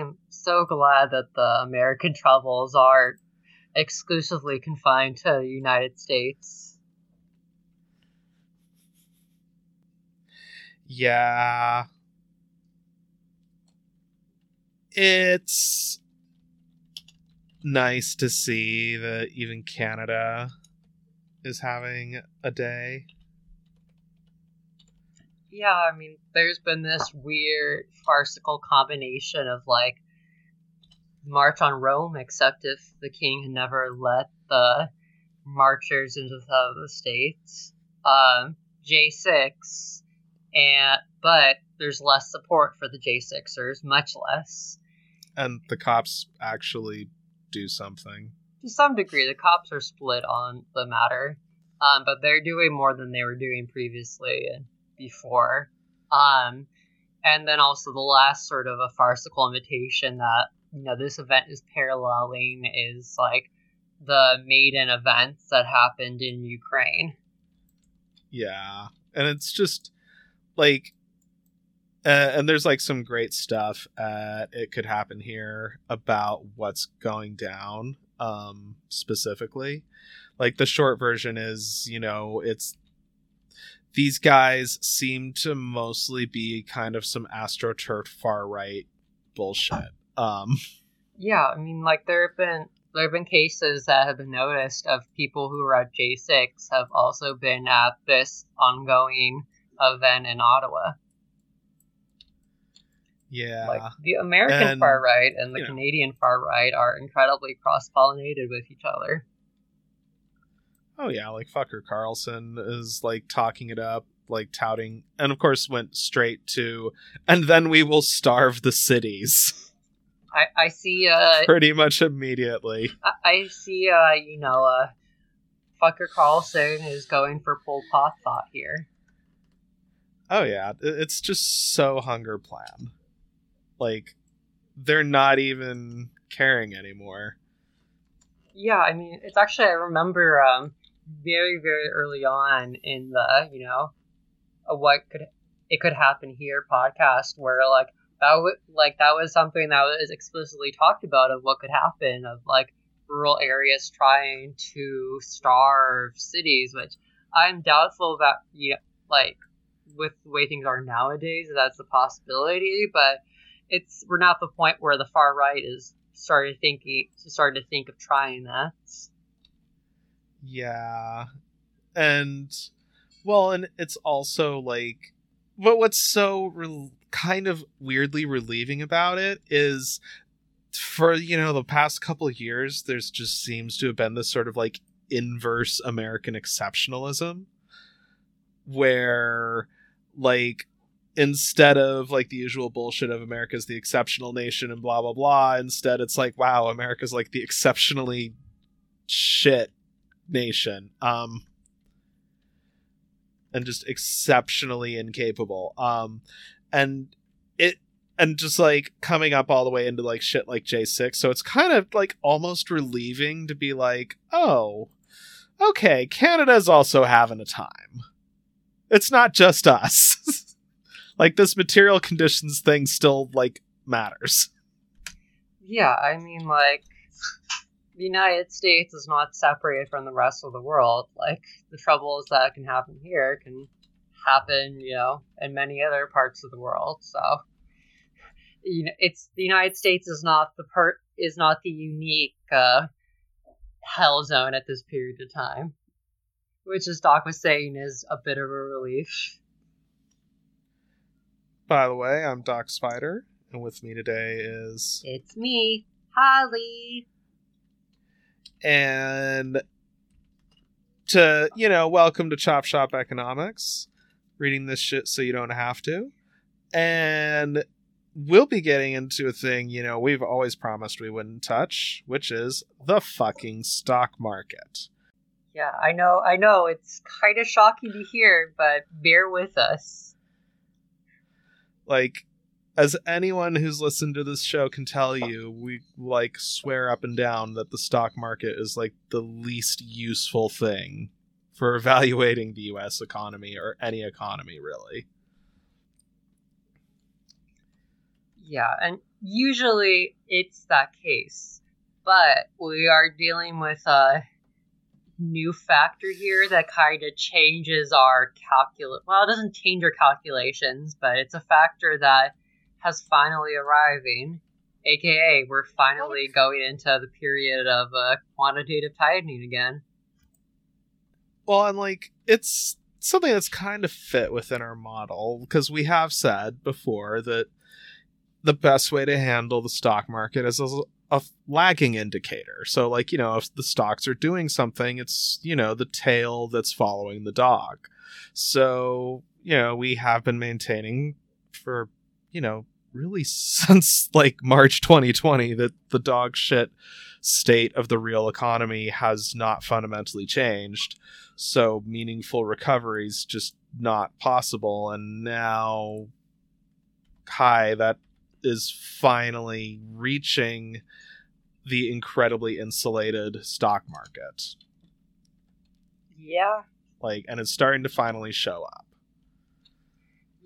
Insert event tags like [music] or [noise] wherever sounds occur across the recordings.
Am so glad that the American troubles are exclusively confined to the United States. Yeah. It's nice to see that even Canada is having a day. Yeah, I mean, there's been this weird farcical combination of like March on Rome, except if the king had never let the marchers into the, states. Um, J6, and but there's less support for the J6ers, much less. And the cops actually do something. To some degree, the cops are split on the matter, um, but they're doing more than they were doing previously and before. Um, and then also the last sort of a farcical invitation that you know this event is paralleling is like the Maidan events that happened in Ukraine. Yeah, and it's just like uh, and there's like some great stuff at it could happen here about what's going down um specifically like the short version is you know it's these guys seem to mostly be kind of some astroturf far right bullshit um yeah i mean like there have been there have been cases that have been noticed of people who are at j6 have also been at this ongoing event in ottawa yeah. Like the American And, far right and the you know. Canadian far right are incredibly cross pollinated with each other. Oh yeah, like fucker Carlson is like talking it up, like touting, and of course went straight to, and then we will starve the cities [laughs] I, I see uh pretty much immediately. I, I see uh you know uh fucker Carlson is going for Pol Pot thought here. Oh yeah, it's just so hunger plan. Like they're not even caring anymore. Yeah, I mean it's actually I remember um very very early on in the you know what could it could happen here podcast where like that would like that was something that was explicitly talked about of what could happen of like rural areas trying to starve cities, which I'm doubtful that you know, like with the way things are nowadays that's a possibility, but it's we're not the point where the far right is started thinking started to think of trying that. Yeah. And well, and it's also like but what's so re- kind of weirdly relieving about it is for you know the past couple years there's just seems to have been this sort of like inverse American exceptionalism where like instead of like the usual bullshit of America's the exceptional nation and blah blah blah instead it's like wow America's like the exceptionally shit nation um and just exceptionally incapable. Um and it and just like coming up all the way into like shit like J6 so it's kind of like almost relieving to be like oh okay Canada's also having a time. It's not just us. [laughs] Like this material conditions thing still like matters. Yeah, I mean, like, the United States is not separated from the rest of the world. Like, the troubles that can happen here can happen, you know, in many other parts of the world. So, you know, it's the United States is not the part is not the unique uh, hell zone at this period of time, which, as Doc was saying, is a bit of a relief. by the way i'm doc spider and with me today is It's me, Holly. And to you know welcome to chop shop economics reading this shit so you don't have to and we'll be getting into a thing you know we've always promised we wouldn't touch which is the fucking stock market Yeah, I know, I know. It's kind of shocking to hear, but bear with us. like as anyone who's listened to this show can tell you we like swear up and down that the stock market is like the least useful thing for evaluating the US economy or any economy really Yeah, and usually it's that case. But we are dealing with a new factor here that kind of changes our calculate. Well, it doesn't change our calculations, but it's a factor that has finally arriving. AKA, we're finally going into the period of uh, quantitative tightening again. Well, and like it's something that's kind of fit within our model because we have said before that the best way to handle the stock market is as a lagging indicator. So, like, you know, if the stocks are doing something, it's, you know, the tail that's following the dog. So, you know, we have been maintaining for, you know, really [laughs] since like March 2020 that the dog shit state of the real economy has not fundamentally changed. So meaningful recovery is just not possible. And now, hi, that is finally reaching the incredibly insulated stock market. Yeah. Like, and it's starting to finally show up.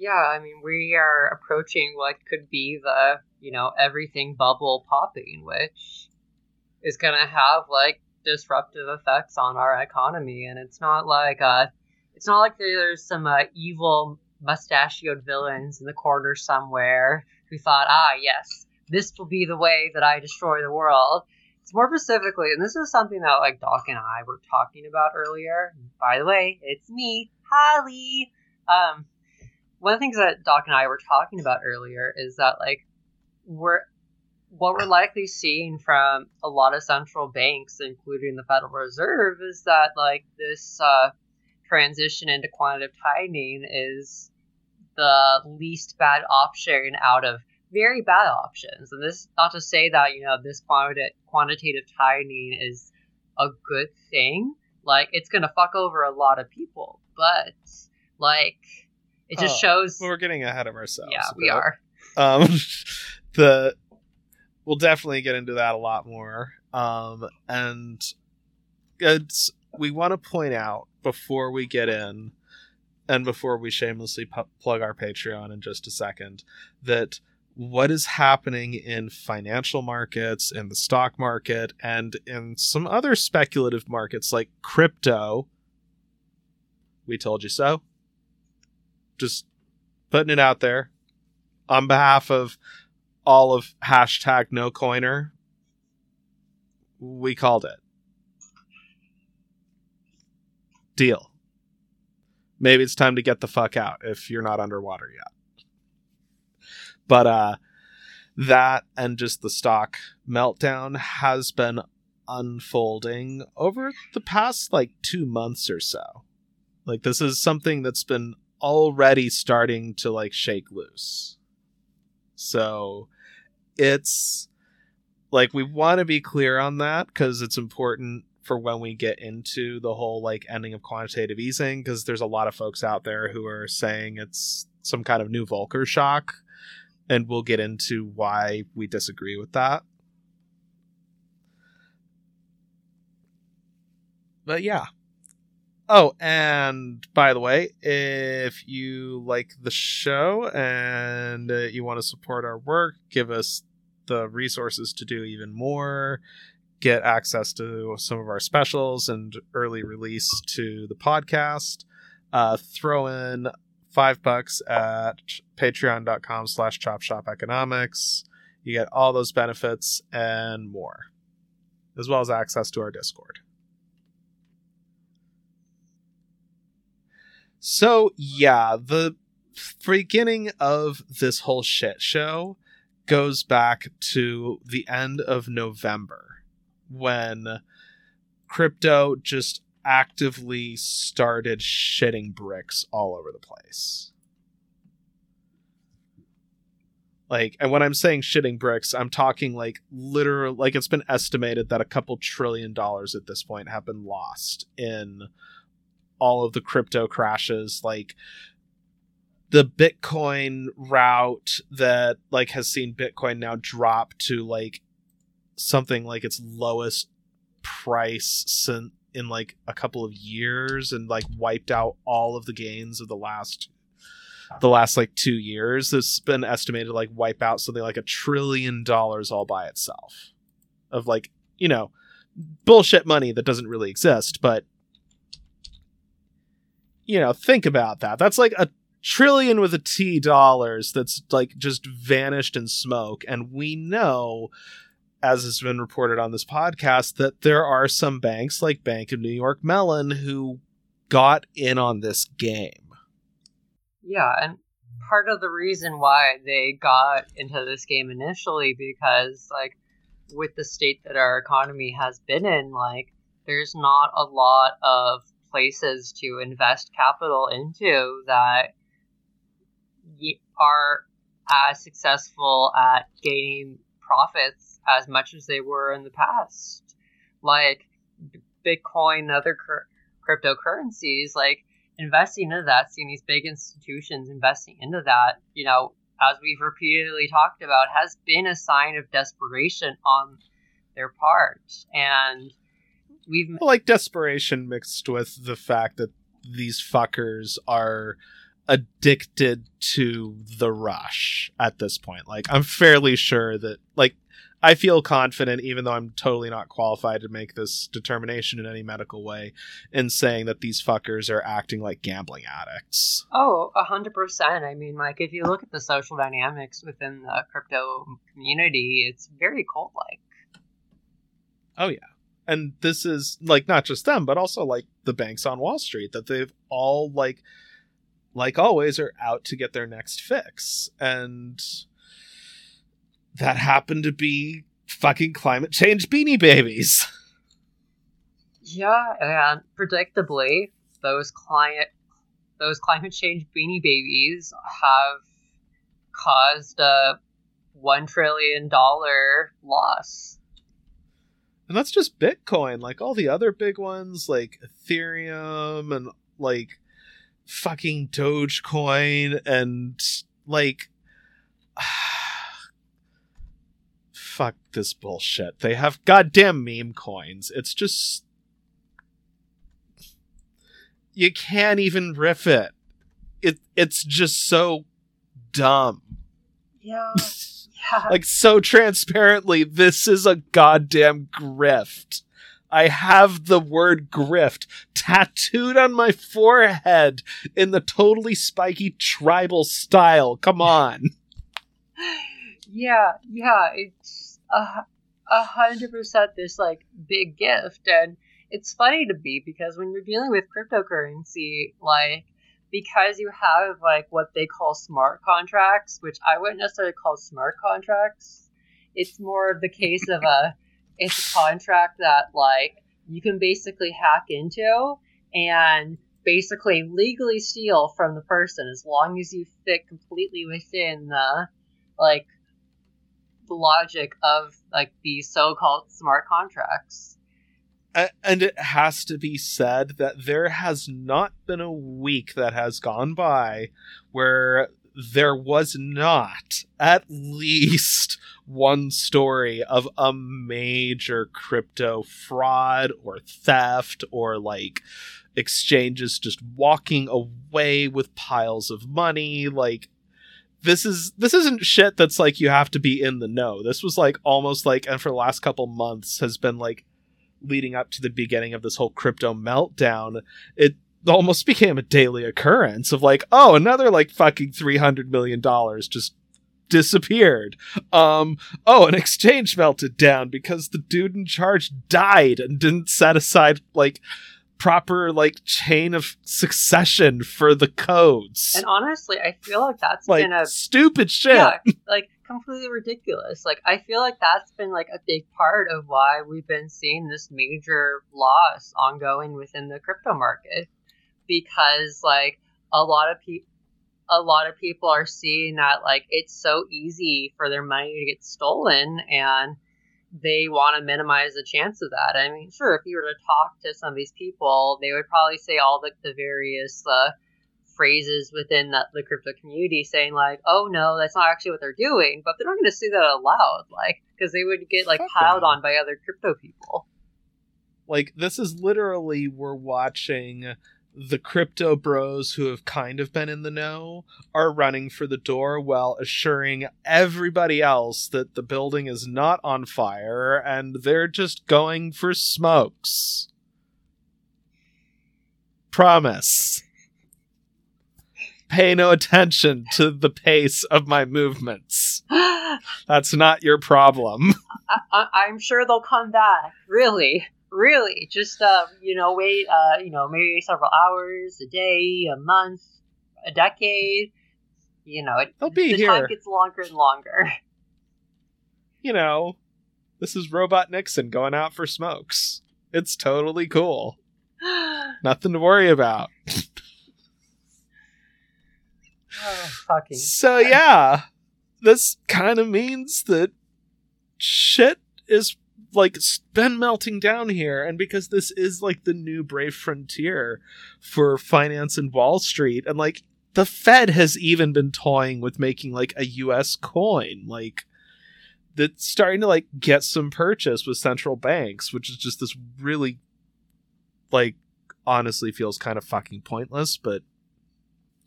Yeah, I mean, we are approaching what could be the, you know, everything bubble popping, which is going to have, like, disruptive effects on our economy. And it's not like, uh, it's not like there's some uh, evil mustachioed villains in the corner somewhere who thought, ah, yes, this will be the way that I destroy the world. It's more specifically, and this is something that like Doc and I were talking about earlier. By the way, it's me, Holly. Um, one of the things that Doc and I were talking about earlier is that like we're what we're likely seeing from a lot of central banks, including the Federal Reserve, is that like this uh, transition into quantitative tightening is the least bad option out of very bad options. And this not to say that you know this quantitative quantitative tightening is a good thing. Like it's gonna fuck over a lot of people, but like it just oh, shows we're getting ahead of ourselves. Yeah, we are. Um, [laughs] the we'll definitely get into that a lot more. Um, and it's we want to point out before we get in and before we shamelessly pu- plug our Patreon in just a second, that what is happening in financial markets, in the stock market, and in some other speculative markets like crypto. We told you so. Just putting it out there on behalf of all of hashtag no coiner. We called it. Deal maybe it's time to get the fuck out if you're not underwater yet. But uh that and just the stock meltdown has been unfolding over the past like 2 months or so. Like this is something that's been already starting to like shake loose. So it's like we want to be clear on that because it's important for when we get into the whole like ending of quantitative easing because there's a lot of folks out there who are saying it's some kind of new Volcker shock and we'll get into why we disagree with that. But yeah. Oh, and by the way, if you like the show and uh, you want to support our work, give us the resources to do even more get access to some of our specials and early release to the podcast. Uh, throw in five bucks at patreon.com slash chop shop economics. You get all those benefits and more, as well as access to our Discord. So, yeah, the beginning of this whole shit show goes back to the end of November when crypto just actively started shitting bricks all over the place. Like, and when I'm saying shitting bricks, I'm talking like literal, like it's been estimated that a couple trillion dollars at this point have been lost in all of the crypto crashes. Like, the Bitcoin route that like has seen Bitcoin now drop to like something like its lowest price in like a couple of years and like wiped out all of the gains of the last the last like two years that's been estimated like wipe out something like a trillion dollars all by itself of like you know bullshit money that doesn't really exist but you know think about that. That's like a trillion with a t dollars that's like just vanished in smoke. And we know as has been reported on this podcast that there are some banks like bank of new york mellon who got in on this game. Yeah and part of the reason why they got into this game initially because like with the state that our economy has been in, like there's not a lot of places to invest capital into that are as successful at gaining profits as much as they were in the past. Like Bitcoin other cr- cryptocurrencies, like investing into that, seeing these big institutions investing into that, you know, as we've repeatedly talked about, has been a sign of desperation on their part. And we've like desperation mixed with the fact that these fuckers are addicted to the rush at this point. Like I'm fairly sure that like I feel confident, even though I'm totally not qualified to make this determination in any medical way, in saying that these fuckers are acting like gambling addicts. Oh, a hundred percent. I mean, like if you look at the social dynamics within the crypto community, it's very cult like. Oh yeah. And this is like not just them, but also like the banks on Wall Street that they've all like like always are out to get their next fix. And that happened to be fucking climate change beanie babies. [laughs] Yeah, and predictably, those climate those climate change beanie babies have caused a one trillion dollar loss. And that's just Bitcoin. Like all the other big ones, like Ethereum and like fucking Dogecoin and like [sighs] fuck this bullshit. They have goddamn meme coins. It's just you can't even riff it. It it's just so dumb. Yeah. [laughs] Yeah. [laughs] like so transparently, this is a goddamn grift. I have the word grift tattooed on my forehead in the totally spiky tribal style. Come on. [laughs] Yeah, yeah, it's a, hundred percent this like big gift and it's funny to me because when you're dealing with cryptocurrency like because you have like what they call smart contracts which i wouldn't necessarily call smart contracts it's more of the case of a [laughs] it's a contract that like you can basically hack into and basically legally steal from the person as long as you fit completely within the like the logic of like these so-called smart contracts. And it has to be said that there has not been a week that has gone by where there was not at least one story of a major crypto fraud or theft or like exchanges just walking away with piles of money like this is this isn't shit that's like you have to be in the know. This was like almost like and for the last couple months has been like leading up to the beginning of this whole crypto meltdown. It almost became a daily occurrence of like, oh, another like fucking 300 million dollars just disappeared. Um oh, an exchange melted down because the dude in charge died and didn't set aside like proper like chain of succession for the codes. And honestly, I feel like that's like been a stupid shit. Yeah, [laughs] like completely ridiculous. Like I feel like that's been like a big part of why we've been seeing this major loss ongoing within the crypto market because like a lot of people a lot of people are seeing that like it's so easy for their money to get stolen and they want to minimize the chance of that. I mean, sure, if you were to talk to some of these people, they would probably say all the, the various uh, phrases within that, the crypto community saying like, "Oh no, that's not actually what they're doing," but they're not going to say that out loud, like because they would get like piled on by other crypto people. Like this is literally we're watching the crypto bros who have kind of been in the know are running for the door while assuring everybody else that the building is not on fire and they're just going for smokes. Promise. Pay no attention to the pace of my movements. [gasps] That's not your problem. I, I'm sure they'll come back. Really, really. Just uh, you know, wait. Uh, you know, maybe several hours, a day, a month, a decade. You know, it, They'll be the here. time gets longer and longer. [laughs] You know, this is Robot Nixon going out for smokes. It's totally cool. [gasps] Nothing to worry about. oh, fucking. So yeah, this kind of means that shit is like been melting down here and because this is like the new brave frontier for finance and Wall Street and like the Fed has even been toying with making like a US coin like that's starting to like get some purchase with central banks which is just this really like honestly feels kind of fucking pointless but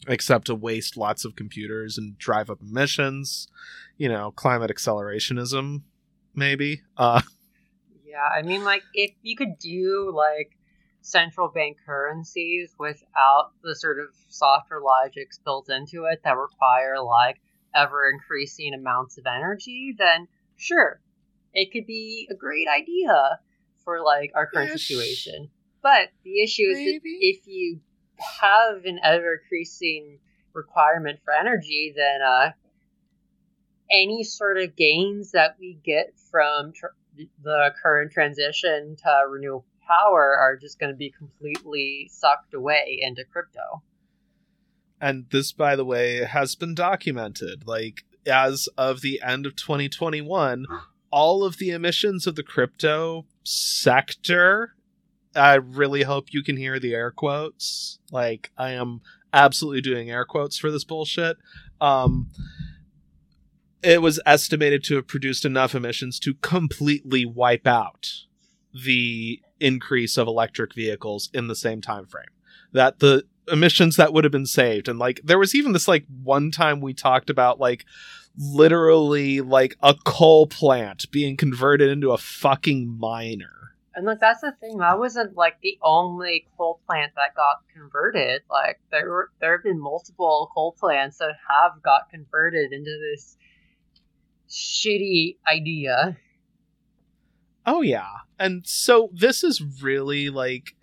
except to waste lots of computers and drive up emissions you know climate accelerationism maybe uh Yeah, I mean, like, if you could do, like, central bank currencies without the sort of softer logics built into it that require, like, ever increasing amounts of energy, then sure, it could be a great idea for, like, our current Yes. situation. But the issue is that if you have an ever increasing requirement for energy, then, uh, any sort of gains that we get from tr- the current transition to renewable power are just going to be completely sucked away into crypto. and this by the way has been documented. Like as of the end of 2021 all of the emissions of the crypto sector i really hope you can hear the air quotes. Like i am absolutely doing air quotes for this bullshit. Um it was estimated to have produced enough emissions to completely wipe out the increase of electric vehicles in the same time frame that the emissions that would have been saved and like there was even this like one time we talked about like literally like a coal plant being converted into a fucking miner And like that's the thing, that wasn't like the only coal plant that got converted. Like there were there have been multiple coal plants that have got converted into this shitty idea. oh yeah and so this is really like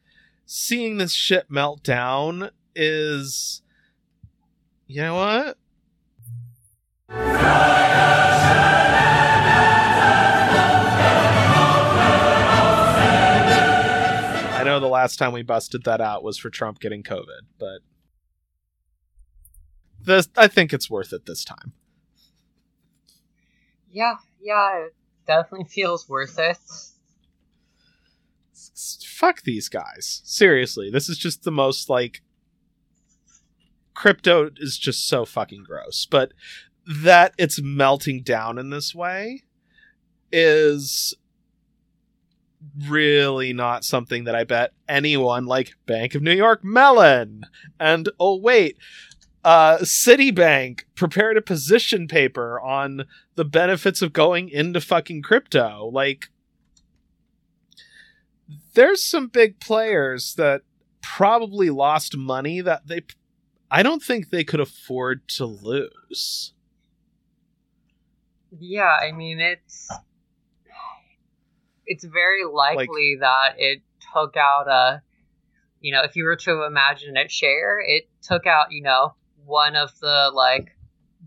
seeing this shit melt down is you know what I know the last time we busted that out was for Trump getting COVID, but this I think it's worth it this time. Yeah, yeah, it definitely feels worth it. Fuck these guys. Seriously, this is just the most like crypto is just so fucking gross, but that it's melting down in this way is really not something that I bet anyone like Bank of New York Mellon and oh wait, uh Citibank prepared a position paper on the benefits of going into fucking crypto. Like there's some big players that probably lost money that they I don't think they could afford to lose. Yeah, I mean it's it's very likely that it took out a you know, if you were to imagine a share it took out, you know, one of the like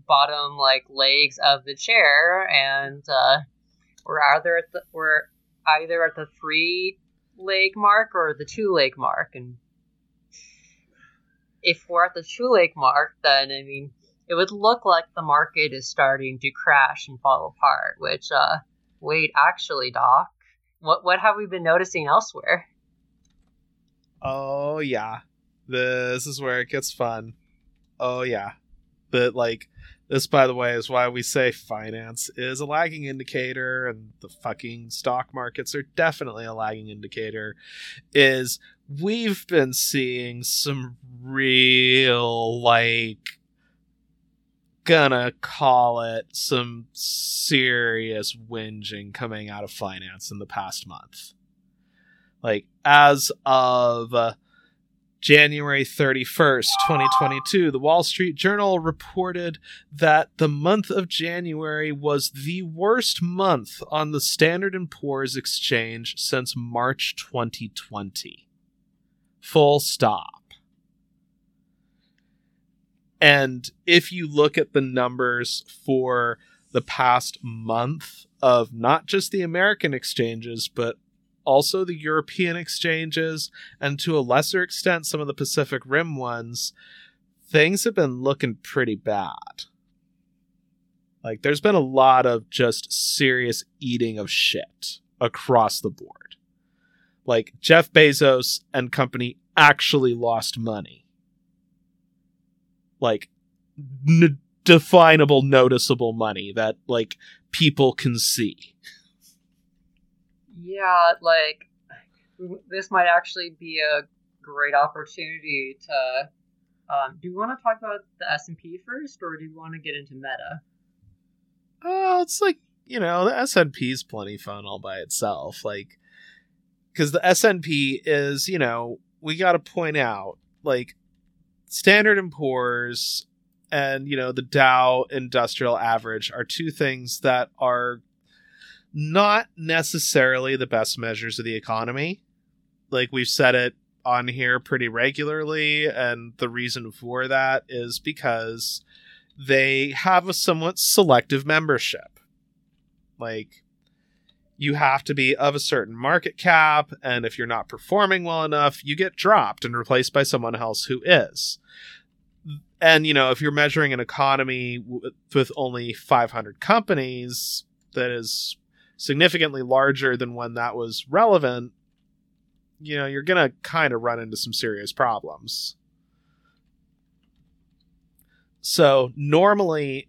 bottom like legs of the chair and uh we're either at the we're either at the three leg mark or the two leg mark and if we're at the two leg mark then I mean it would look like the market is starting to crash and fall apart. Which, uh, wait, actually, Doc, what what have we been noticing elsewhere? Oh yeah. This is where it gets fun. Oh yeah. But like this by the way is why we say finance is a lagging indicator and the fucking stock markets are definitely a lagging indicator is we've been seeing some real like gonna call it some serious whinging coming out of finance in the past month. Like as of uh, January 31st, 2022, the Wall Street Journal reported that the month of January was the worst month on the Standard & Poor's exchange since March 2020. Full stop. And if you look at the numbers for the past month of not just the American exchanges, but also the European exchanges, and to a lesser extent, some of the Pacific Rim ones, things have been looking pretty bad. Like, there's been a lot of just serious eating of shit across the board. Like, Jeff Bezos and company actually lost money. Like, n- definable, noticeable money that, like, people can see [laughs] yeah, like this might actually be a great opportunity to. Um, do you want to talk about the S and P first, or do you want to get into Meta? Oh, it's like you know the S and P is plenty fun all by itself. Like, because the S and P is you know we got to point out like Standard and Poor's and you know the Dow Industrial Average are two things that are not necessarily the best measures of the economy. Like we've said it on here pretty regularly, and the reason for that is because they have a somewhat selective membership. Like, you have to be of a certain market cap, and if you're not performing well enough, you get dropped and replaced by someone else who is. And, you know, if you're measuring an economy with only 500 companies, that is significantly larger than when that was relevant, you know, you're going to kind of run into some serious problems. So, normally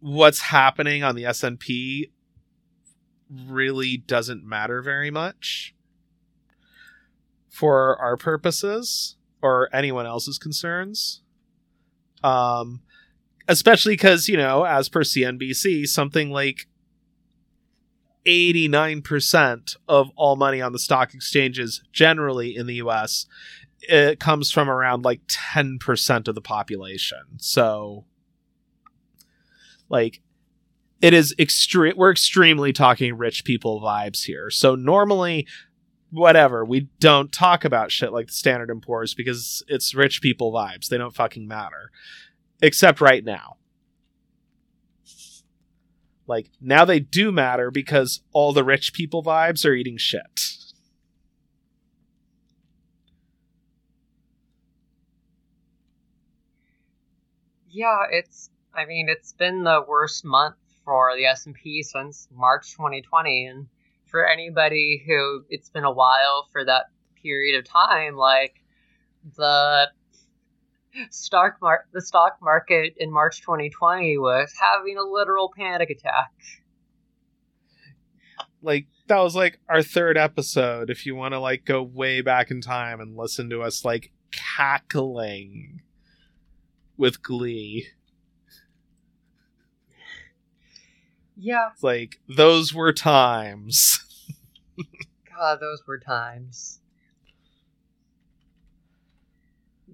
what's happening on the S&P really doesn't matter very much for our purposes or anyone else's concerns. Um especially cuz, you know, as per CNBC, something like 89% of all money on the stock exchanges generally in the US it comes from around like 10% of the population. So like it is extreme we're extremely talking rich people vibes here. So normally whatever, we don't talk about shit like the Standard and Poor's because it's rich people vibes. They don't fucking matter. Except right now. Like now they do matter because all the rich people vibes are eating shit. Yeah, it's I mean, it's been the worst month for the S&P since March 2020 and for anybody who it's been a while for that period of time like the stock mar- the stock market in March 2020 was having a literal panic attack. Like that was like our third episode if you want to like go way back in time and listen to us like cackling with glee. Yeah. It's like those were times. [laughs] God, those were times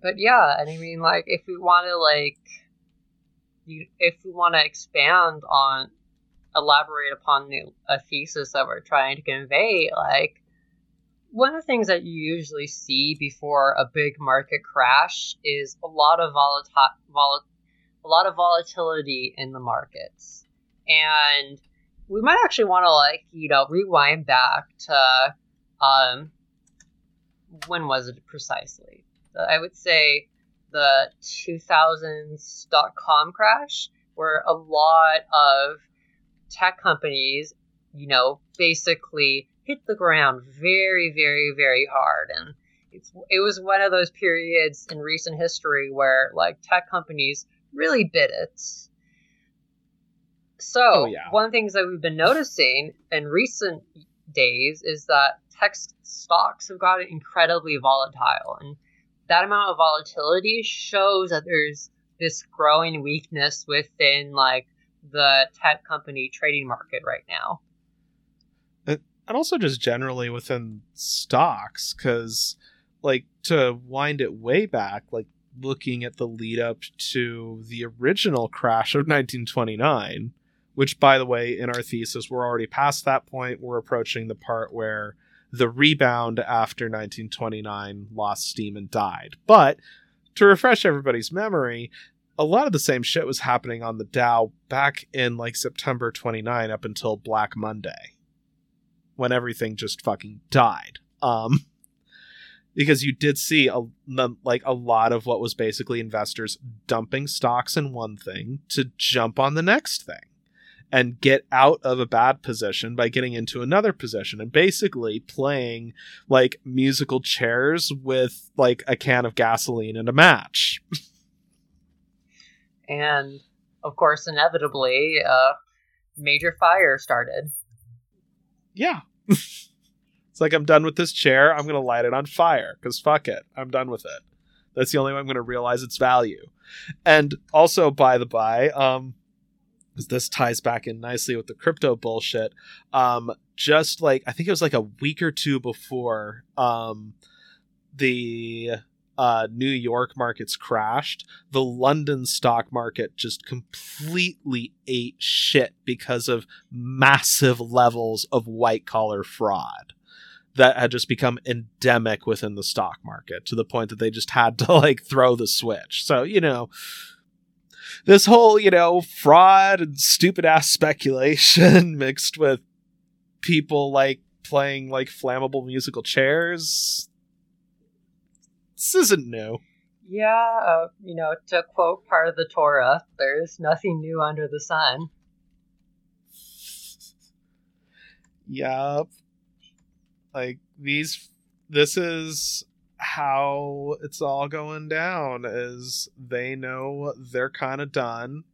but yeah, and I mean, like, if we want to, like, if we want to expand on, elaborate upon the, a thesis that we're trying to convey, like, one of the things that you usually see before a big market crash is a lot of volatile, vol- a lot of volatility in the markets, and we might actually want to, like, you know, rewind back to, um, when was it precisely? I would say the 2000s dot com crash, where a lot of tech companies, you know, basically hit the ground very, very, very hard. And it's, it was one of those periods in recent history where, like, tech companies really bit it. So, oh, yeah. one of the things that we've been noticing in recent days is that tech stocks have gotten incredibly volatile, and that amount of volatility shows that there's this growing weakness within like the tech company trading market right now. And also just generally within stocks, because like to wind it way back, like looking at the lead up to the original crash of 1929, which by the way, in our thesis, we're already past that point. We're approaching the part where the rebound after 1929 lost steam and died. But to refresh everybody's memory, a lot of the same shit was happening on the Dow back in like September 29 up until Black Monday when everything just fucking died. Um [laughs] because you did see a like a lot of what was basically investors dumping stocks in one thing to jump on the next thing and get out of a bad position by getting into another position and basically playing like musical chairs with like a can of gasoline and a match. and of course, inevitably, a major fire started. Yeah. [laughs] it's like I'm done with this chair. I'm gonna light it on fire because fuck it, I'm done with it. That's the only way I'm gonna realize its value. And also, by the by, um, this ties back in nicely with the crypto bullshit. Um, just like I think it was like a week or two before um, the uh, New York markets crashed, the London stock market just completely ate shit because of massive levels of white collar fraud that had just become endemic within the stock market to the point that they just had to like throw the switch. So, you know, this whole, you know, fraud and stupid ass speculation [laughs] mixed with people like playing like flammable musical chairs. This isn't new. Yeah, uh, you know, to quote part of the Torah, there's nothing new under the sun. Yup. Like these this is how it's all going down is they know they're kind of done.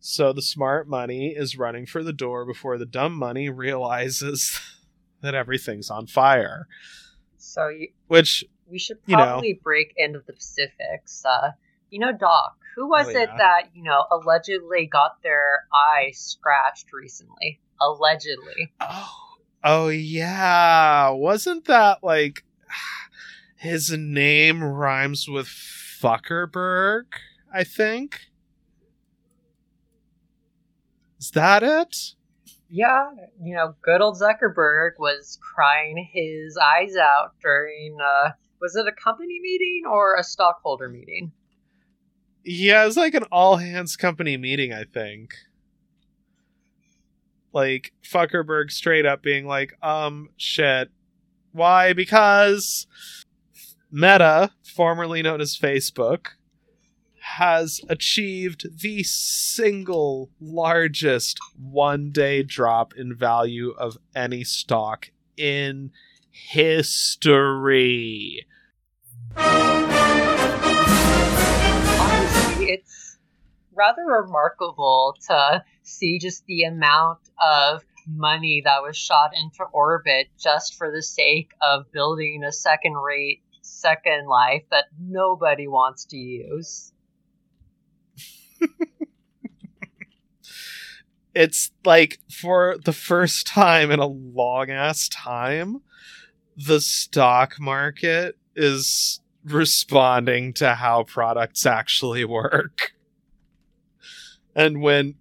So the smart money is running for the door before the dumb money realizes [laughs] that everything's on fire. So you, which we should probably you know, break into the specifics uh you know doc who was oh, yeah. it that you know allegedly got their eye scratched recently? Allegedly. Oh oh yeah. Wasn't that like his name rhymes with Fuckerberg, I think. Is that it? Yeah, you know, good old Zuckerberg was crying his eyes out during, uh, was it a company meeting or a stockholder meeting? Yeah, it was like an all hands company meeting, I think. Like, Fuckerberg straight up being like, um, shit. Why? Because Meta, formerly known as Facebook, has achieved the single largest one day drop in value of any stock in history. Honestly, it's rather remarkable to see just the amount of money that was shot into orbit just for the sake of building a second rate Second Life that nobody wants to use. [laughs] it's like for the first time in a long ass time, the stock market is responding to how products actually work. And when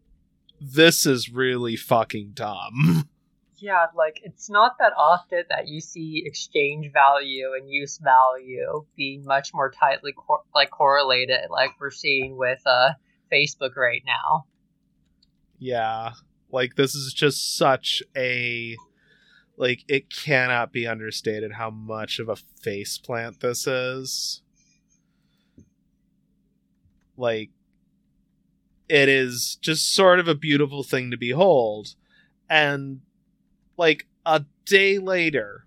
this is really fucking dumb. [laughs] yeah, like it's not that often that you see exchange value and use value being much more tightly cor- like correlated, like we're seeing with uh, Facebook right now. Yeah, like this is just such a like it cannot be understated how much of a face plant this is. Like it is just sort of a beautiful thing to behold and like a day later,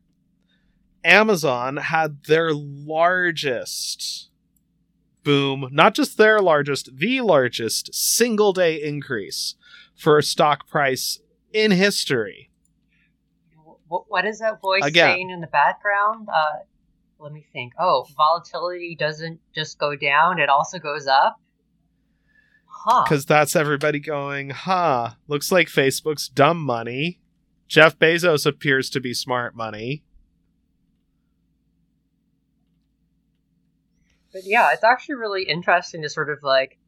Amazon had their largest boom, not just their largest, the largest single day increase for a stock price in history. what, what is that voice Again. saying in the background? Uh, let me think. Oh, volatility doesn't just go down; it also goes up. Huh? because that's everybody going, huh? Looks like Facebook's dumb money. Jeff Bezos appears to be smart money. But yeah, it's actually really interesting to sort of like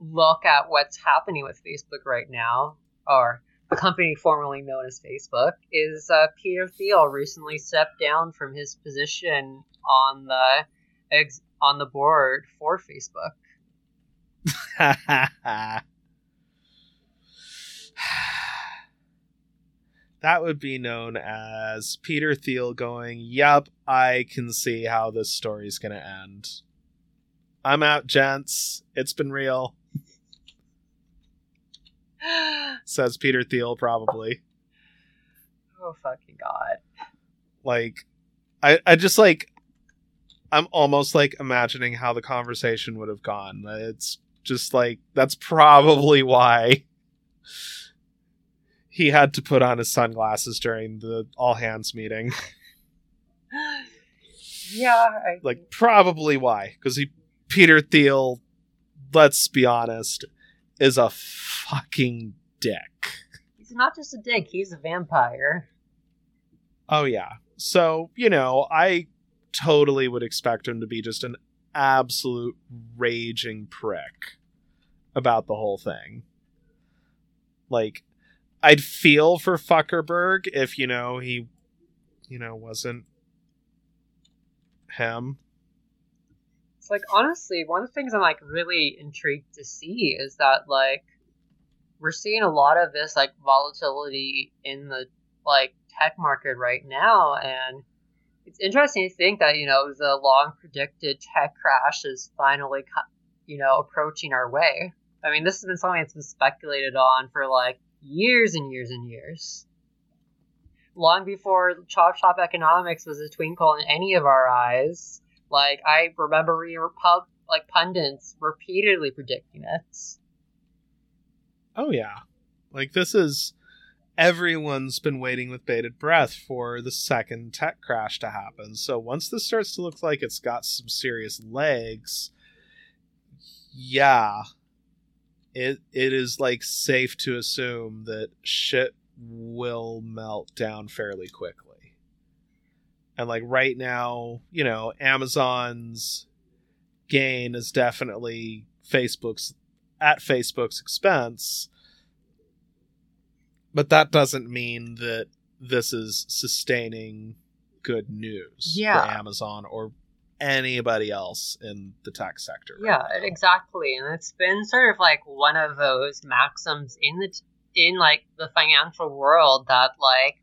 look at what's happening with Facebook right now, or the company formerly known as Facebook. Is uh, Peter Thiel recently stepped down from his position on the ex- on the board for Facebook? [laughs] that would be known as Peter Thiel going, Yup, I can see how this story's going to end. I'm out, gents. It's been real, [gasps] says Peter Thiel, probably. oh fucking god! Like, I, I just like, I'm almost like imagining how the conversation would have gone. It's just like, that's probably why he had to put on his sunglasses during the all hands meeting. [laughs] Yeah, I, like probably why because he peter thiel let's be honest is a fucking dick he's not just a dick; he's a vampire. oh yeah so you know i totally would expect him to be just an absolute raging prick about the whole thing like i'd feel for fuckerberg if you know he you know wasn't him It's like honestly, one of the things I'm like really intrigued to see is that like we're seeing a lot of this like volatility in the like tech market right now, and it's interesting to think that you know the long predicted tech crash is finally you know approaching our way. I mean, this has been something that's been speculated on for like years and years and years. Long before chop shop economics was a twinkle in any of our eyes. Like I remember reading pub like pundits repeatedly predicting it. Oh yeah. Like this is everyone's been waiting with bated breath for the second tech crash to happen. So once this starts to look like it's got some serious legs, yeah. It it is like safe to assume that shit will melt down fairly quickly. And like right now, you know, Amazon's gain is definitely Facebook's at Facebook's expense. But that doesn't mean that this is sustaining good news Yeah. for Amazon or anybody else in the tech sector. right Yeah, now. exactly. And it's been sort of like one of those maxims in the in like the financial world that like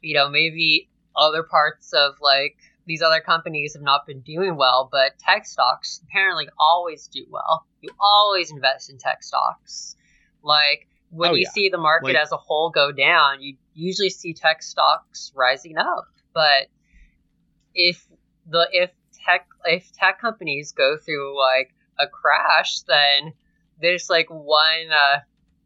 you know maybe other parts of like these other companies have not been doing well, but tech stocks apparently always do well. You always invest in tech stocks. Like when Oh, you yeah. see the market Like- as a whole go down, you usually see tech stocks rising up. But if the if tech if tech companies go through like a crash, then there's like one uh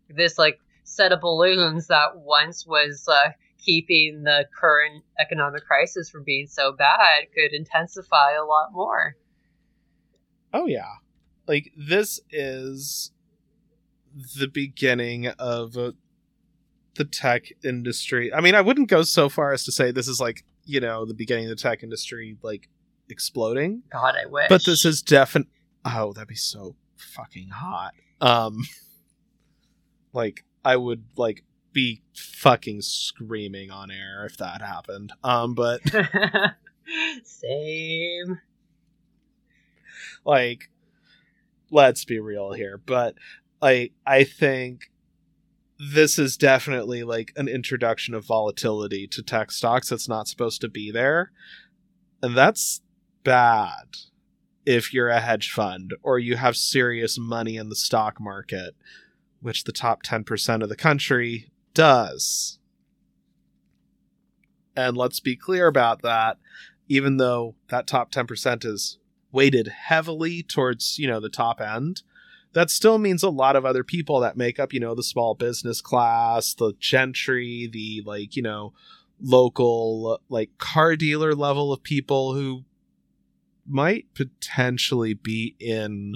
this like set of balloons that once was uh keeping the current economic crisis from being so bad could intensify a lot more. Oh yeah. Like this is the beginning of uh, the tech industry. I mean, I wouldn't go so far as to say this is like, you know, the beginning of the tech industry like exploding, God, I wish. but this is definite Oh, that'd be so fucking hot. Um [laughs] like I would like be fucking screaming on air if that happened. Um but [laughs] same. like let's be real here but like i think this is definitely like an introduction of volatility to tech stocks that's not supposed to be there and that's bad if you're a hedge fund or you have serious money in the stock market which the top 10% of the country does. And let's be clear about that. Even though that top 10% is weighted heavily towards you know the top end that still means a lot of other people that make up you know the small business class the gentry the like you know local like car dealer level of people who might potentially be in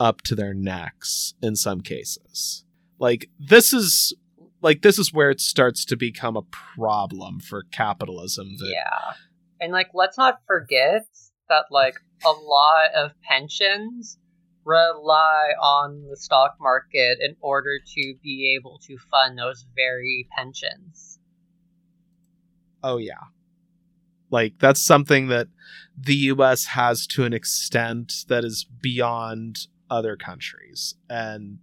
up to their necks in some cases. Like this is like this is where it starts to become a problem for capitalism that Yeah. And like let's not forget that like a lot of pensions rely on the stock market in order to be able to fund those very pensions. oh yeah. Like that's something that the US has to an extent that is beyond other countries. And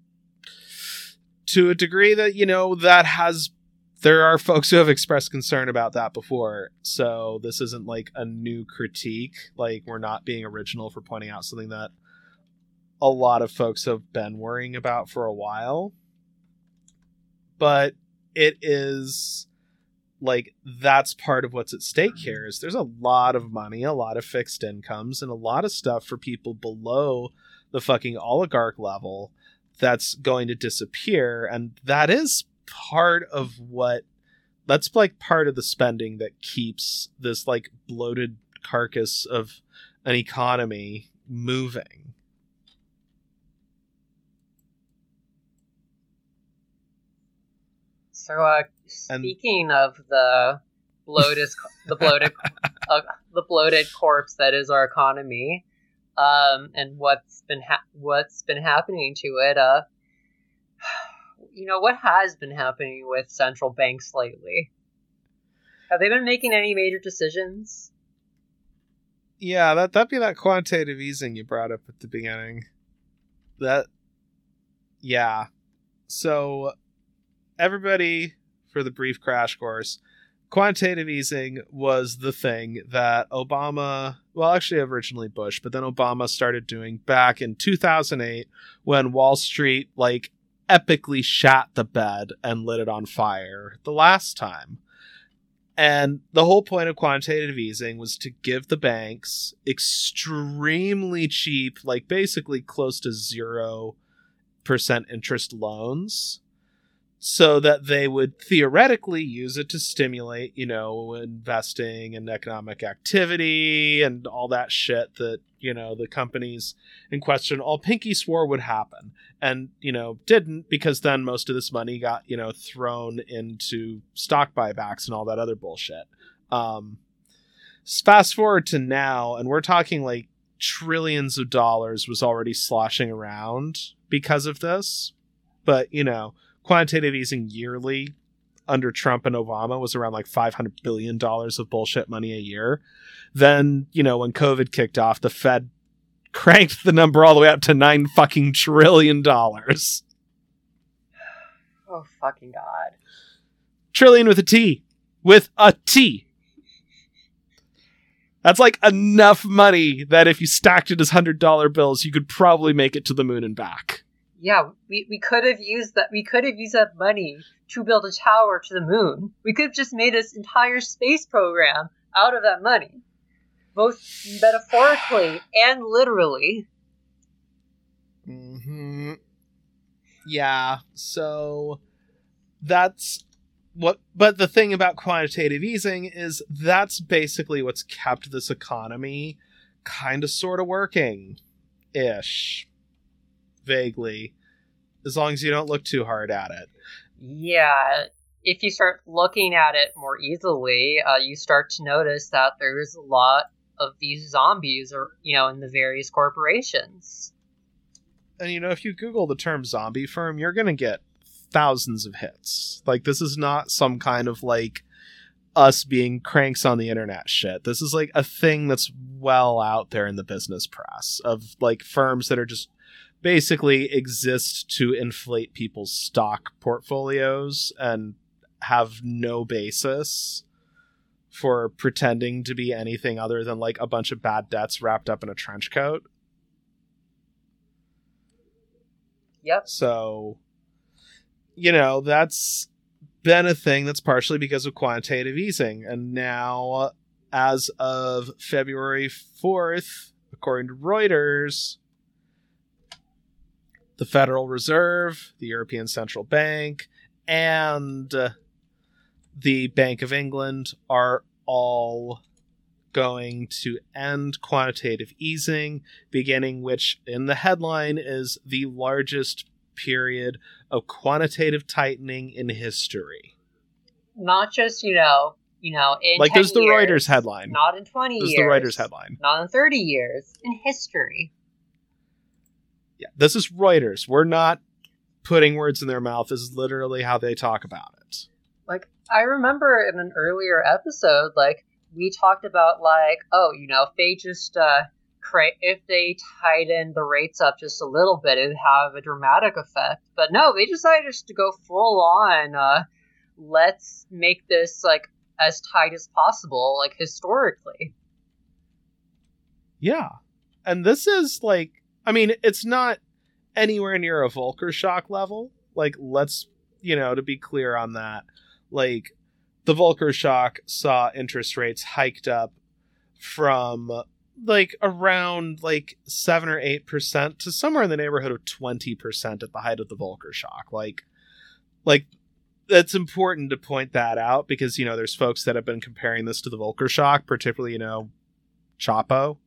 to a degree that you know that has there are folks who have expressed concern about that before. So this isn't like a new critique. Like we're not being original for pointing out something that a lot of folks have been worrying about for a while. But it is like that's part of what's at stake here is there's a lot of money a lot of fixed incomes and a lot of stuff for people below the fucking oligarch level that's going to disappear. And that is part of what that's like part of the spending that keeps this like bloated carcass of an economy moving. So, uh, And- speaking of the bloated, the bloated, [laughs] uh, the bloated corpse that is our economy, um, and what's been ha- what's been happening to it, uh, you know, what has been happening with central banks lately? Have they been making any major decisions? yeah that that'd be that quantitative easing you brought up at the beginning that yeah so everybody for the brief crash course quantitative easing was the thing that obama well actually originally bush but then obama started doing back in 2008 when wall street like epically shat the bed and lit it on fire the last time. And the whole point of quantitative easing was to give the banks extremely cheap, like basically close to 0% interest loans, so that they would theoretically use it to stimulate, you know, investing and economic activity and all that shit that, you know, the companies in question all pinky swore would happen. And you know didn't because then most of this money got you know thrown into stock buybacks and all that other bullshit. Um fast forward to now and we're talking like trillions of dollars was already sloshing around because of this. But you know quantitative easing yearly under Trump and Obama was around like 500 billion dollars of bullshit money a year then you know when covid kicked off the fed cranked the number all the way up to nine fucking trillion dollars. Oh fucking god! Trillion with a T. With a T. That's like enough money that if you stacked it as hundred dollar bills, you could probably make it to the moon and back. Yeah, we, we could have used that. We could have used that money to build a tower to the moon. We could have just made this entire space program out of that money, both metaphorically and literally. Mm-hmm. Yeah. So that's what. But the thing about quantitative easing is that's basically what's kept this economy kind of sort of working, ish, vaguely, as long as you don't look too hard at it. Yeah, if you start looking at it more easily, uh, you start to notice that there's a lot of these zombies, or you know, in the various corporations. And you know, if you Google the term zombie firm, you're gonna get thousands of hits. Like this is not some kind of like us being cranks on the internet shit. This is like a thing that's well out there in the business press of like firms that are just basically exist to inflate people's stock portfolios and have no basis for pretending to be anything other than like a bunch of bad debts wrapped up in a trench coat. Yep. So, you know, that's been a thing that's partially because of quantitative easing. And now, as of February 4th, according to Reuters, the Federal Reserve, the European Central Bank, and uh, the Bank of England are all going to end quantitative easing, beginning which in the headline is the largest period of quantitative tightening in history. Not just, you know, you know, in like 10 there's the years, Reuters headline. Not in 20 This is years. the Reuters headline. Not in 30 years. In history. Yeah, this is Reuters. We're not putting words in their mouth. This is literally how they talk about it. Like, I remember in an earlier episode, like, we talked about, like, oh, you know, if they just, uh, cra- if they tighten the rates up just a little bit, it would have a dramatic effect. But no, they decided just to go full on, uh, let's make this, like, as tight as possible, like, historically. Yeah. And this is like I mean, it's not anywhere near a Volcker shock level. Like let's, you know, to be clear on that. Like the Volcker shock saw interest rates hiked up from like around like 7 or 8% to somewhere in the neighborhood of 20% at the height of the Volcker shock. Like like it's important to point that out because you know there's folks that have been comparing this to the Volcker shock, particularly you know Chapo,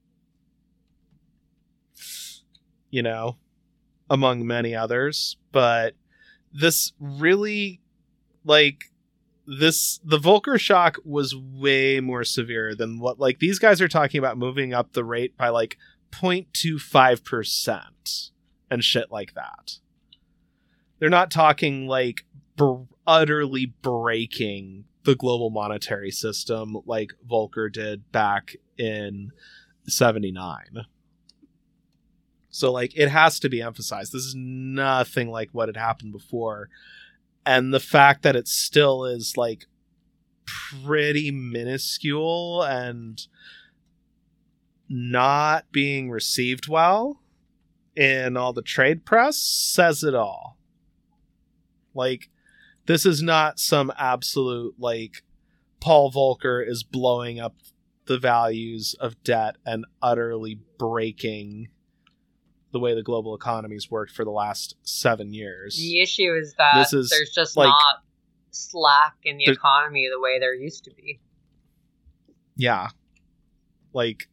you know, among many others. But this really, like, this, the Volcker shock was way more severe than what, like, these guys are talking about moving up the rate by like 0.25% and shit like that. They're not talking like br- utterly breaking the global monetary system like Volcker did back in 79. So like it has to be emphasized. This is nothing like what had happened before. And the fact that it still is like pretty minuscule and not being received well in all the trade press says it all. Like this is not some absolute like Paul Volcker is blowing up the values of debt and utterly breaking the way the global economy's worked for the last seven years. The issue is that This is, there's just like- not slack in the economy the way there used to be. Yeah. Like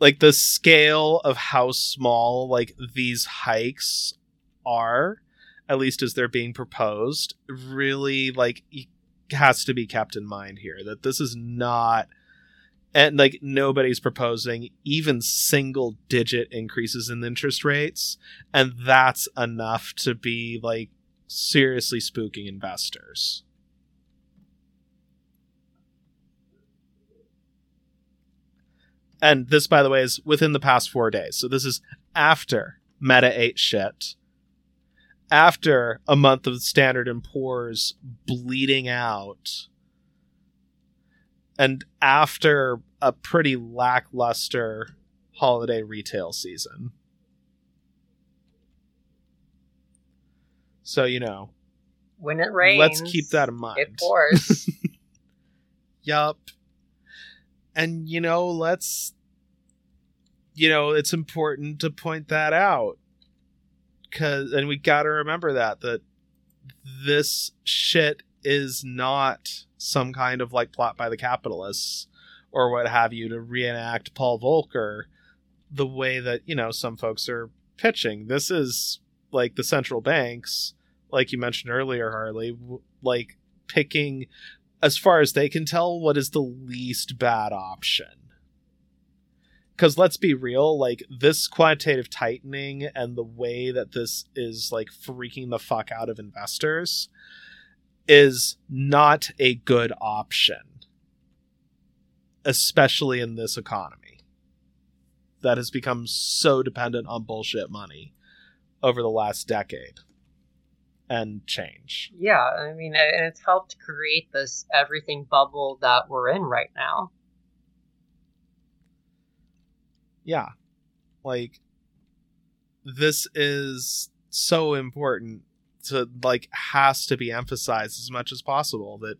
like the scale of how small like these hikes are, at least as they're being proposed, really like has to be kept in mind here that this is not and like nobody's proposing even single digit increases in interest rates and that's enough to be like seriously spooking investors. And this, by the way, is within the past four days. So this is after Meta ate shit, after a month of Standard and Poor's bleeding out, and after a pretty lackluster holiday retail season. So you know, When it rains, let's keep that in mind. It pours. [laughs] Yup. And you know, let's you know, it's important to point that out. Cause and we gotta remember that that this shit is not some kind of like plot by the capitalists or what have you to reenact Paul Volcker the way that, you know, some folks are pitching. This is like the central banks, like you mentioned earlier, Harley, like picking as far as they can tell, what is the least bad option. Because let's be real, like this quantitative tightening and the way that this is like freaking the fuck out of investors is not a good option, especially in this economy that has become so dependent on bullshit money over the last decade and change. yeah, I mean, and it's helped create this everything bubble that we're in right now. yeah like this is so important to like has to be emphasized as much as possible that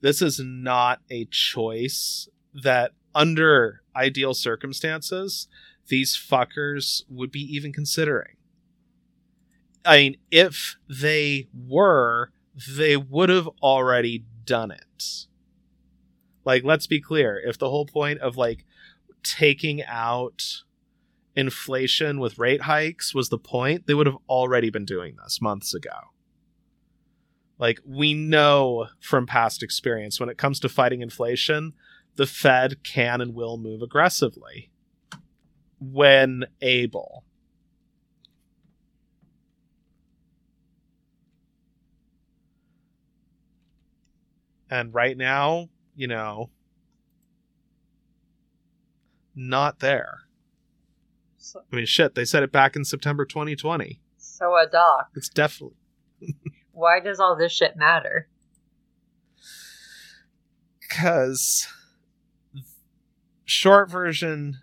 this is not a choice that under ideal circumstances these fuckers would be even considering i mean if they were they would have already done it. Like, let's be clear. If the whole point of like taking out inflation with rate hikes was the point, they would have already been doing this months ago. Like, we know from past experience when it comes to fighting inflation, the Fed can and will move aggressively when able. And right now, you know, not there. So, I mean, shit, they said it back in September 2020. so a doc, It's definitely [laughs] why does all this shit matter? because short version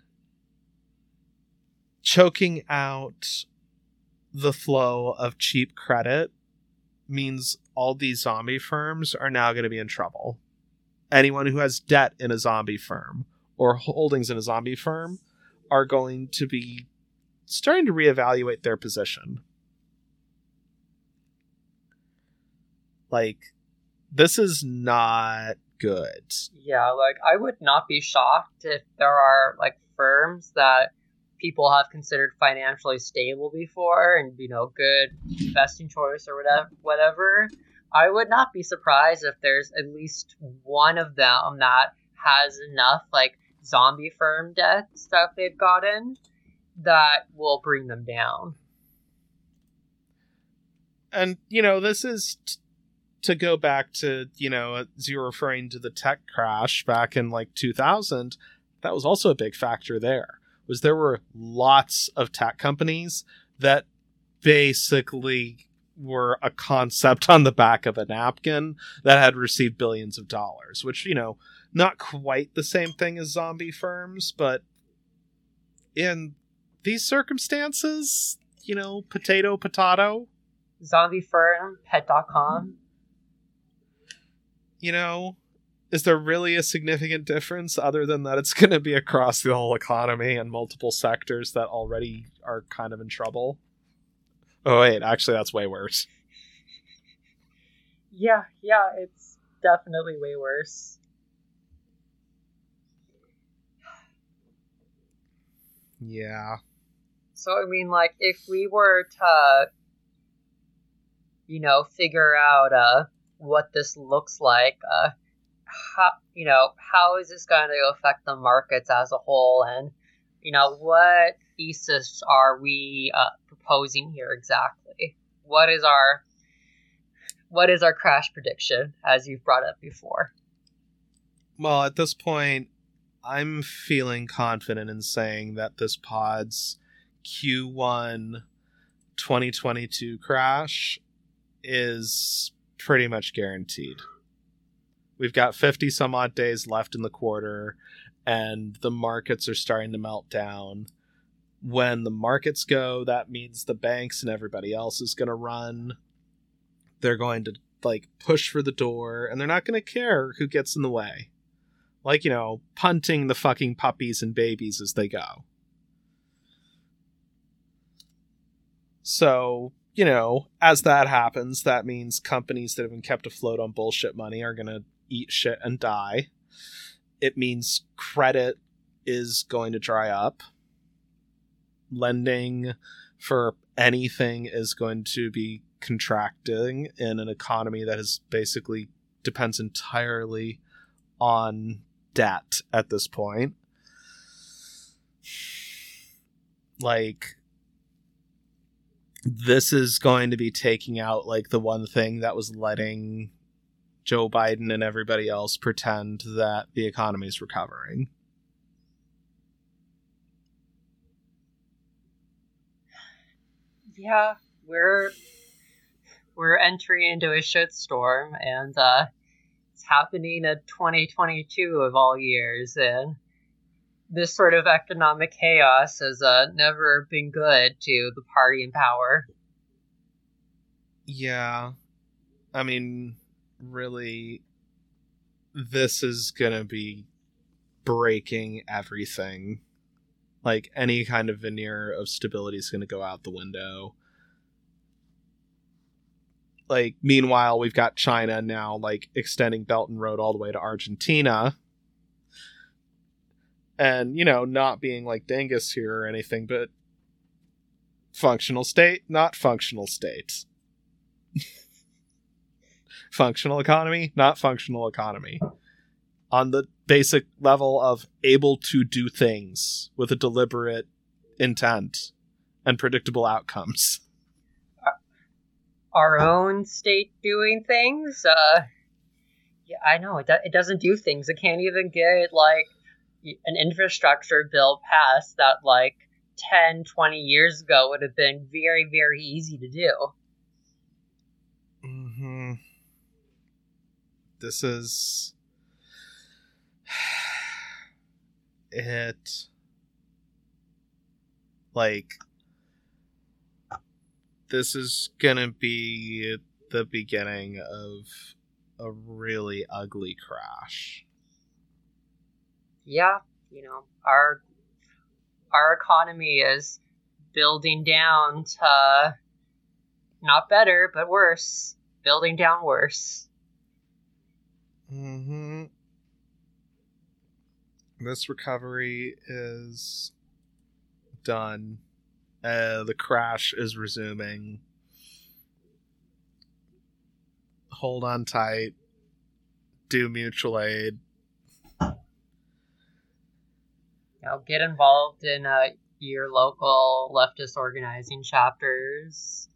choking out the flow of cheap credit means all these zombie firms are now going to be in trouble. Anyone who has debt in a zombie firm or holdings in a zombie firm are going to be starting to reevaluate their position. Like, this is not good. Yeah, like I would not be shocked if there are like firms that people have considered financially stable before and you know good investing choice or whatever whatever. I would not be surprised if there's at least one of them that has enough like zombie firm death stuff they've gotten that will bring them down. and you know this is t- to go back to you know uh, as you were referring to the tech crash back in like 2000 that was also a big factor there was there were lots of tech companies that basically were a concept [laughs] on the back of a napkin that had received billions of dollars which you know not quite the same thing as zombie firms but in these circumstances you know potato potato Zombie firm, pet.com. Mm-hmm. you know, is there really a significant difference other than that it's going to be across the whole economy and multiple sectors that already are kind of in trouble? Oh, wait, actually, that's way worse. Yeah, yeah, it's definitely way worse. Yeah. So I mean, like, if we were to, you know, figure out uh what this looks like, uh, how you know how is this going to affect the markets as a whole, and you know what thesis are we uh, proposing here exactly? What is our what is our crash prediction, as you've brought up before? Well, at this point, I'm feeling confident in saying that this pod's Q1 2022 crash is pretty much guaranteed. We've got 50 some odd days left in the quarter, and the markets are starting to melt down. When the markets go, that means the banks and everybody else is going to run. They're going to like push for the door, and they're not going to care who gets in the way like you know punting the fucking puppies and babies as they go. So you know as that happens that means companies that have been kept afloat on bullshit money are going to eat shit and die. It means credit is going to dry up. Lending for anything is going to be contracting in an economy that is basically depends entirely on debt at this point. Like this is going to be taking out like the one thing that was letting Joe Biden and everybody else pretend that the economy is recovering. Yeah, we're we're entering into a shitstorm, and uh, it's happening in 2022 of all years, and this sort of economic chaos has uh, never been good to the party in power. Yeah. I mean, really, this is to be breaking everything. Like, any kind of veneer of stability is to go out the window. Like meanwhile we've got China now like extending Belt and Road all the way to Argentina. And you know, not being like dingus here or anything, but functional state, not functional state. [laughs] functional economy, not functional economy. On the basic level of able to do things with a deliberate intent and predictable outcomes. Our own state doing things? Uh, yeah, I know. It, do- it doesn't do things. It can't even get, like, an infrastructure bill passed that, like, 10, 20 years ago would have been very, very easy to do. hmm This is [sighs] it. Like this is gonna be the beginning of a really ugly crash. Yeah, you know, our our economy is building down to not better, but worse. Building down worse. Mm-hmm. This recovery is done. Uh, the crash is resuming. Hold on tight. Do mutual aid. Know, get involved in uh, your local leftist organizing chapters.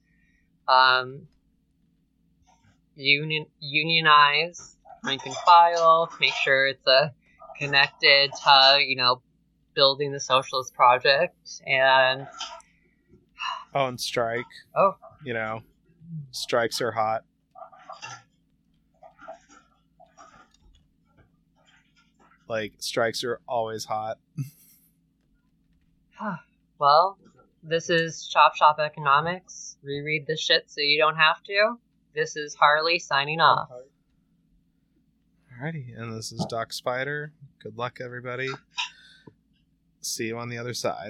Um, union unionize, rank and file. Make sure it's a connected to you know building the socialist project and And strike. oh You know, strikes are hot. Like, strikes are always hot. well, this is Chop Shop Economics. Reread this shit so you don't have to. This is Harley signing off. Alrighty, and this is Doc Spider. Good luck, everybody. See you on the other side.